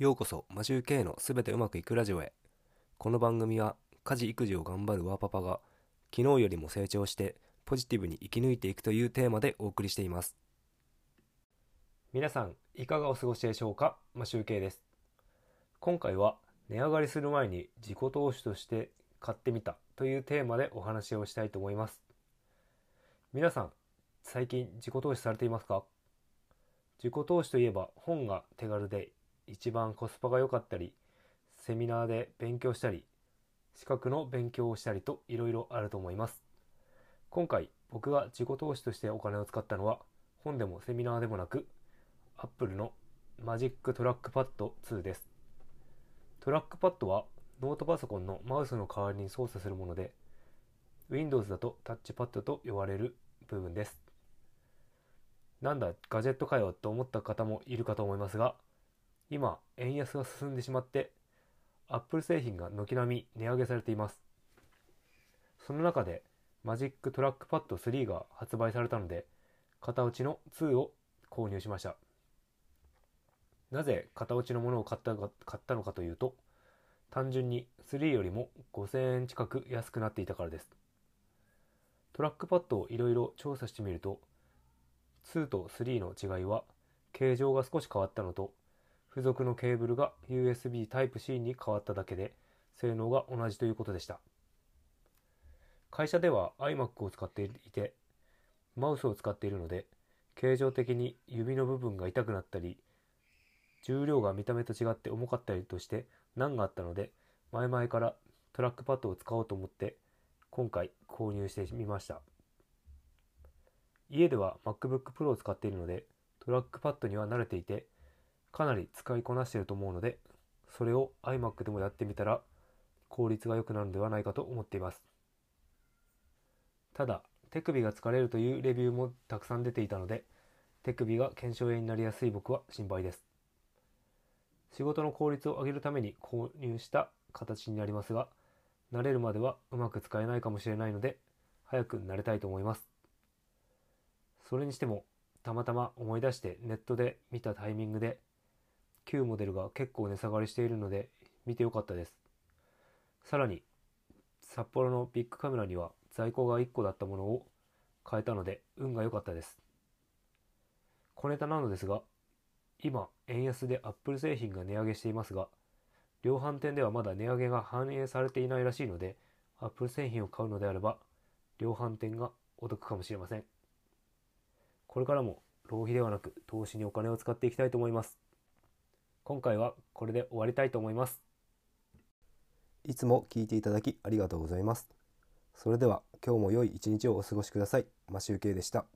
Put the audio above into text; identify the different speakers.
Speaker 1: ようこそマジュー K のすべてうまくいくラジオへ。この番組は家事育児を頑張るワーパパが昨日よりも成長してポジティブに生き抜いていくというテーマでお送りしています。皆さんいかがお過ごしでしょうか？マシュー K です。今回は値上がりする前に自己投資として買ってみたというテーマでお話をしたいと思います。皆さん最近自己投資されていますか？自己投資といえば本が手軽で一番コスパが良かったりセミナーで勉強したり資格の勉強をしたりといろいろあると思います。今回僕が自己投資としてお金を使ったのは本でもセミナーでもなく Apple の Magic Trackpad 2です。トラックパッドはノートパソコンのマウスの代わりに操作するもので Windows だとタッチパッドと呼ばれる部分です。なんだガジェットかよと思った方もいるかと思いますが今円安が進んでしまって Apple 製品が軒並み値上げされています。その中で Magic Trackpad 3が発売されたので型落ちの2を購入しました。なぜ型落ちのものを買った買ったのかというと単純に3よりも5000円近く安くなっていたからです。トラックパッドをいろいろ調査してみると2と3の違いは形状が少し変わったのと付属のケーブルが USB Type-C に変わっただけで性能が同じということでした。会社では iMac を使っていてマウスを使っているので形状的に指の部分が痛くなったり重量が見た目と違って重かったりとして難があったので前々からトラックパッドを使おうと思って今回購入してみました。家では MacBook Pro を使っているのでトラックパッドには慣れていてかなり使いこなしていると思うのでそれを iMac でもやってみたら効率が良くなるのではないかと思っています。ただ手首が疲れるというレビューもたくさん出ていたので手首が腱鞘炎になりやすい僕は心配です。仕事の効率を上げるために購入した形になりますが慣れるまではうまく使えないかもしれないので早く慣れたいと思います。それにしてもたまたま思い出してネットで見たタイミングで旧モデルが結構値下がりしているので見てよかったです。さらに札幌のビッグカメラには在庫が1個だったものを買えたので運が良かったです。小ネタなのですが今円安でアップル製品が値上げしていますが量販店ではまだ値上げが反映されていないらしいのでアップル製品を買うのであれば量販店がお得かもしれません。これからも浪費ではなく投資にお金を使っていきたいと思います。今回はこれで終わりたいと思います
Speaker 2: いつも聞いていただきありがとうございます。それでは今日も良い一日をお過ごしください。マシュウケイでした。